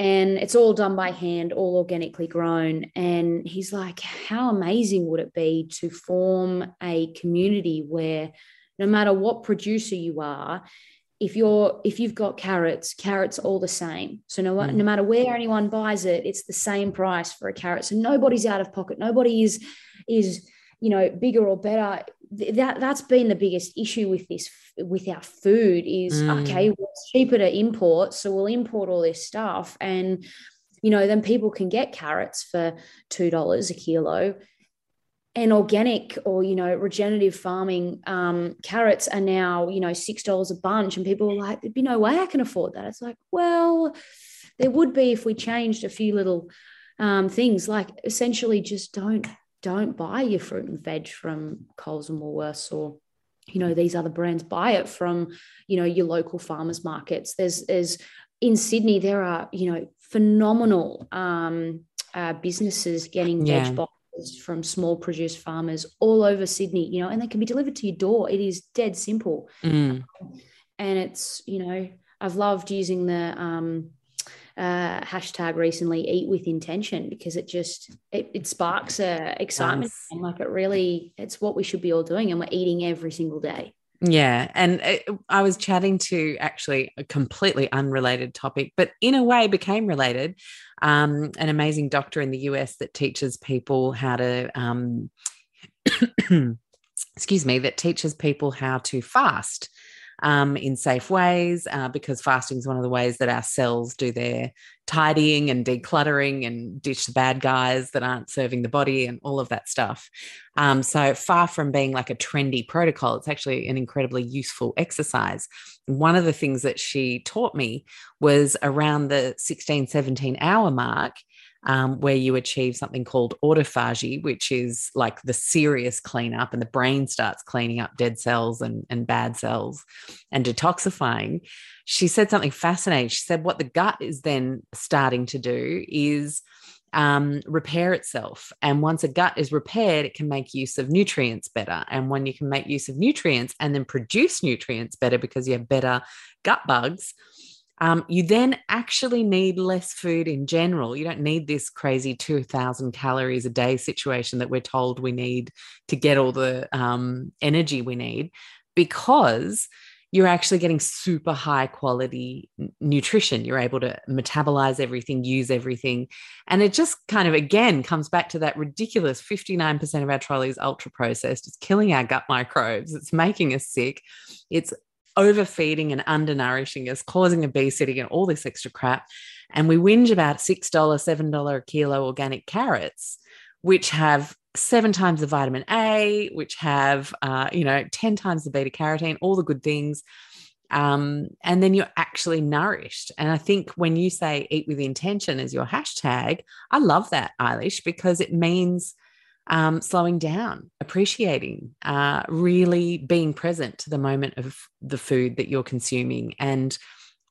S3: and it's all done by hand all organically grown. And he's like how amazing would it be to form a community where no matter what producer you are if you're if you've got carrots carrots all the same. So no, mm. no matter where anyone buys it it's the same price for a carrot. So nobody's out of pocket. Nobody is is you know bigger or better that that's been the biggest issue with this with our food is mm. okay well, it's cheaper to import so we'll import all this stuff. And you know then people can get carrots for two dollars a kilo. And organic or you know regenerative farming um, carrots are now you know six dollars a bunch. And people are like there'd be no way i can afford that. It's like well there would be if we changed a few little um, things. Like essentially just don't don't buy your fruit and veg from coles and woolworths or you know these other brands buy it from you know your local farmers markets there's there's in Sydney, there are, you know, phenomenal um, uh, businesses getting yeah. veg boxes from small produce farmers all over Sydney, you know, and they can be delivered to your door. It is dead simple.
S1: Mm.
S3: And it's, you know, I've loved using the um, uh, hashtag recently eat with intention because it just it, it sparks excitement like it really it's what we should be all doing and we're eating every single day
S1: yeah. And it, I was chatting to actually a completely unrelated topic, but in a way became related. Um, an amazing doctor in the US that teaches people how to, um, excuse me, that teaches people how to fast um, in safe ways uh, because fasting is one of the ways that our cells do their tidying and decluttering and ditch the bad guys that aren't serving the body and all of that stuff. Um, so, far from being like a trendy protocol, it's actually an incredibly useful exercise. One of the things that she taught me was around the 16, 17 hour mark um, where you achieve something called autophagy, which is like the serious cleanup, and the brain starts cleaning up dead cells and, and bad cells and detoxifying. She said something fascinating. She said, What the gut is then starting to do is um, repair itself. And once a gut is repaired, it can make use of nutrients better. And when you can make use of nutrients and then produce nutrients better because you have better gut bugs, um, you then actually need less food in general. You don't need this crazy 2000 calories a day situation that we're told we need to get all the um, energy we need because you're actually getting super high quality nutrition. You're able to metabolize everything, use everything. And it just kind of, again, comes back to that ridiculous 59% of our trolleys ultra processed. It's killing our gut microbes. It's making us sick. It's overfeeding and undernourishing us, causing obesity and all this extra crap. And we whinge about $6, $7 a kilo organic carrots, which have seven times the vitamin A, which have, uh, you know, 10 times the beta carotene, all the good things. Um, and then you're actually nourished. And I think when you say eat with intention as your hashtag, I love that, Eilish, because it means um, slowing down, appreciating, uh, really being present to the moment of the food that you're consuming. And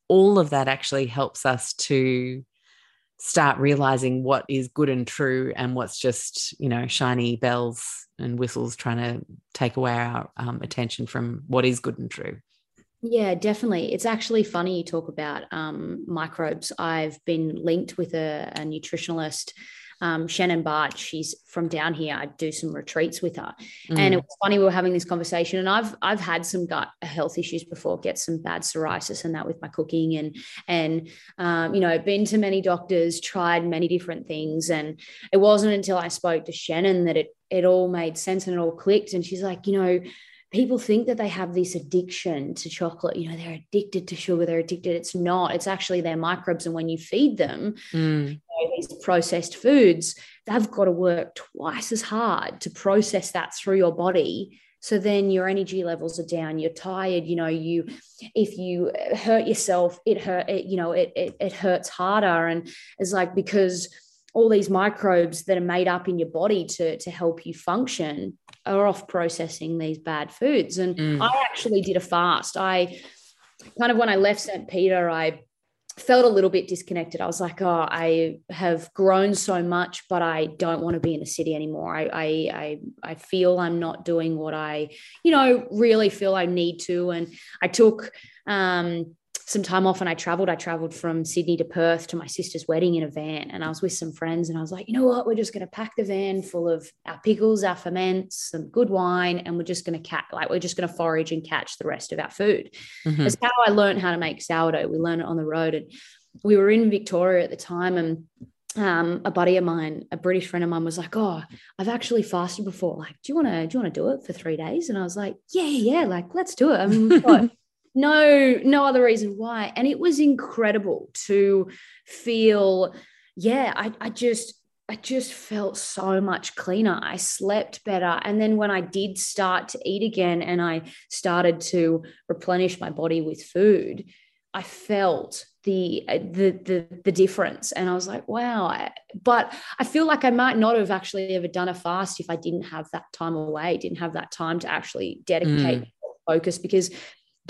S1: all of that actually helps us to start realizing what is good and true and what's just, you know, shiny bells and whistles trying to take away our um, attention from what is good and true.
S3: Yeah, definitely. It's actually funny you talk about um, microbes. I've been linked with a, a nutritionalist um, Shannon Bart, she's from down here. I do some retreats with her, mm. and it was funny we were having this conversation. And I've I've had some gut health issues before, get some bad psoriasis and that with my cooking, and and um, you know been to many doctors, tried many different things, and it wasn't until I spoke to Shannon that it it all made sense and it all clicked. And she's like, you know, people think that they have this addiction to chocolate. You know they're addicted to sugar they're addicted. It's not. It's actually their microbes. And when you feed them
S1: mm. you
S3: know, these processed foods they've got to work twice as hard to process that through your body. So then your energy levels are down. You're tired. You know you if you hurt yourself it hurt it, you know it, it it hurts harder. And it's like because all these microbes that are made up in your body to to help you function are off processing these bad foods. And mm. I actually did a fast. I kind of when I left St. Peter, I felt a little bit disconnected. I was like, oh, I have grown so much, but I don't want to be in the city anymore. I I I, I feel I'm not doing what I, you know, really feel I need to. And I took um some time off and I traveled. I traveled from Sydney to Perth to my sister's wedding in a van. And I was with some friends and I was like, you know what? We're just going to pack the van full of our pickles, our ferments, some good wine, and we're just going to catch, like, we're just going to forage and catch the rest of our food. Mm-hmm. That's how I learned how to make sourdough. We learned it on the road. And we were in Victoria at the time and um, a buddy of mine, a British friend of mine, was like, "Oh, I've actually fasted before. Like, do you want to do you want to do it for three days?" And I was like, "Yeah, yeah, like let's do it." I mean, no no other reason why and it was incredible to feel yeah i, I just I just felt so much cleaner. I slept better. And then when I did start to eat again and I started to replenish my body with food, I felt the the the, the difference and I was like wow but I feel like I might not have actually ever done a fast if I didn't have that time away didn't have that time to actually dedicate mm. focus because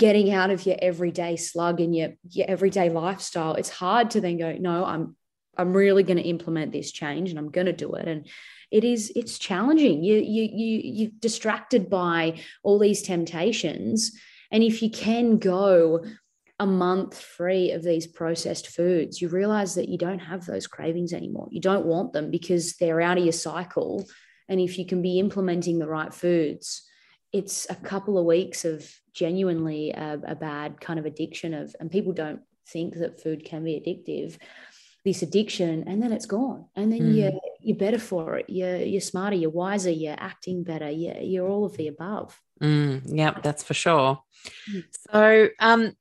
S3: getting out of your everyday slug and your your everyday lifestyle it's hard to then go no i'm i'm really going to implement this change and i'm going to do it. And it is it's challenging. You you you you're distracted by all these temptations. And if you can go a month free of these processed foods you realize that you don't have those cravings anymore. You don't want them because they're out of your cycle. And if you can be implementing the right foods it's a couple of weeks of genuinely a, a bad kind of addiction of and people don't think that food can be addictive this addiction and then it's gone. And then mm. you're you're better for it. You're you're smarter you're wiser you're acting better you're, you're all of the above.
S1: Mm, yep that's for sure. Mm. so um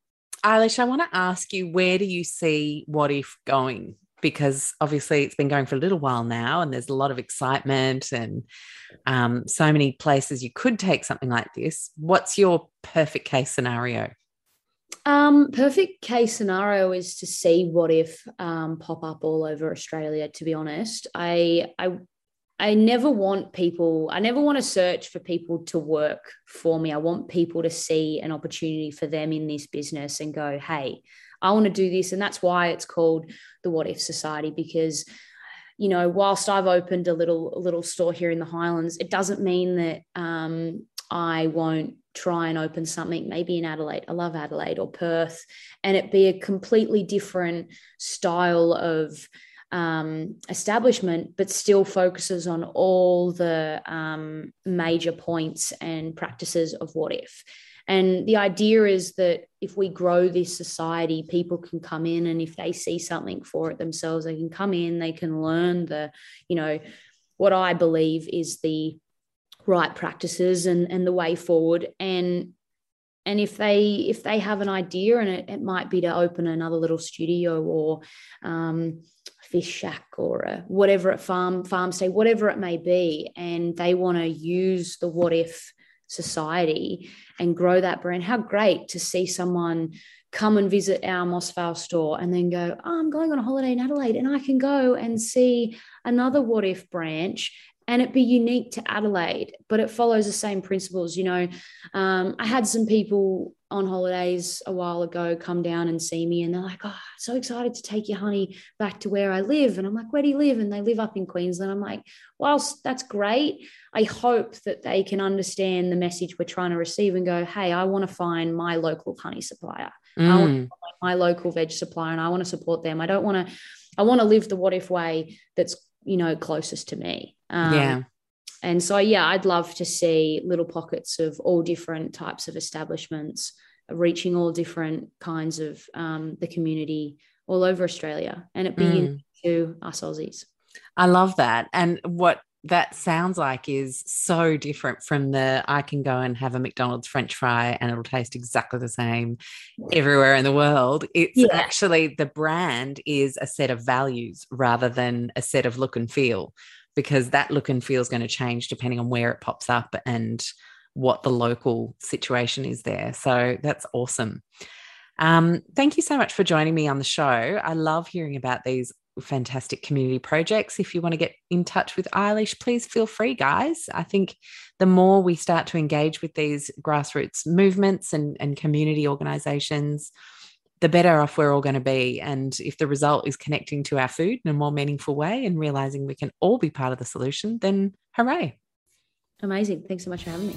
S1: Eilish, I want to ask you where do you see what if going because obviously it's been going for a little while now and there's a lot of excitement and um, so many places you could take something like this. What's your perfect case scenario?
S3: Um, perfect case scenario is to see what if um, pop up all over Australia. To be honest, I I I never want people. I never want to search for people to work for me. I want people to see an opportunity for them in this business and go, "Hey, I want to do this," and that's why it's called the What If Society because you know, whilst I've opened a little a little store here in the Highlands, it doesn't mean that um, I won't try and open something maybe in Adelaide. I love Adelaide or Perth, and it be a completely different style of um, establishment, but still focuses on all the um, major points and practices of what if. And the idea is that if we grow this society, people can come in and if they see something for it themselves, they can come in, they can learn the, you know, what I believe is the right practices and, and the way forward. And and if they if they have an idea and it, it might be to open another little studio or um, fish shack or a, whatever at farm farm stay whatever it may be and they want to use the what if society and grow that brand. How great to see someone come and visit our Moss Vale store and then go, oh, I'm going on a holiday in Adelaide and I can go and see another what if branch and it be unique to Adelaide, but it follows the same principles. You know, um, I had some people on holidays a while ago come down and see me, and they're like, "Oh, so excited to take your honey back to where I live." And I'm like, "Where do you live?" And they live up in Queensland. I'm like, "Whilst that's great, I hope that they can understand the message we're trying to receive and go, hey, I want to find my local honey supplier. Mm. I want to find my local veg supplier, and I want to support them. I don't want to. I want to live the what if way that's you know closest to me.
S1: Um, yeah.
S3: and so yeah i'd love to see little pockets of all different types of establishments reaching all different kinds of um, the community all over australia and it being mm. to us aussies.
S1: I love that. And what that sounds like is so different from the I can go and have a McDonald's French fry and it'll taste exactly the same everywhere in the world. It's yeah. actually the brand is a set of values rather than a set of look and feel, because that look and feel is going to change depending on where it pops up and what the local situation is there. So that's awesome. Um, thank you so much for joining me on the show. I love hearing about these fantastic community projects. If you want to get in touch with Eilish, please feel free, guys. I think the more we start to engage with these grassroots movements and, and community organizations, the better off we're all going to be. And if the result is connecting to our food in a more meaningful way and realizing we can all be part of the solution, then hooray.
S3: Amazing. Thanks so much for having me.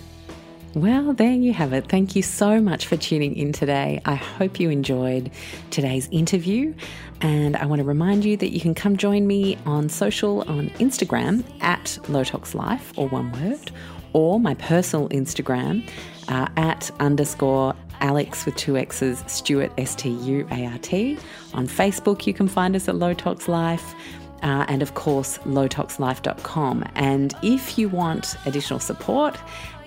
S1: Well, there you have it. Thank you so much for tuning in today. I hope you enjoyed today's interview. And I want to remind you that you can come join me on social on Instagram at Lowtox Life, or one word, or my personal Instagram uh, at underscore Alex with two X's, Stuart, S T U A R T. On Facebook, you can find us at Lowtox Life. Uh, and of course, lowtoxlife.com. And if you want additional support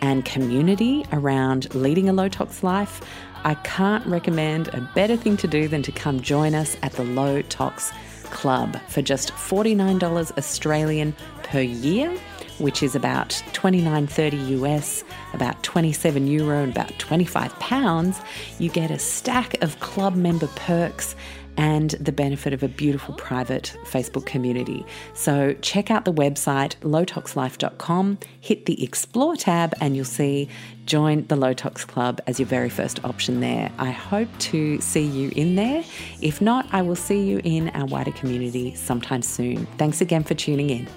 S1: and community around leading a low tox life, I can't recommend a better thing to do than to come join us at the Low Tox Club for just $49 Australian per year, which is about 29.30 US, about 27 euro and about 25 pounds. You get a stack of club member perks and the benefit of a beautiful private Facebook community. So check out the website lowtoxlife.com, hit the Explore tab, and you'll see join the Low Tox Club as your very first option there. I hope to see you in there. If not, I will see you in our wider community sometime soon. Thanks again for tuning in.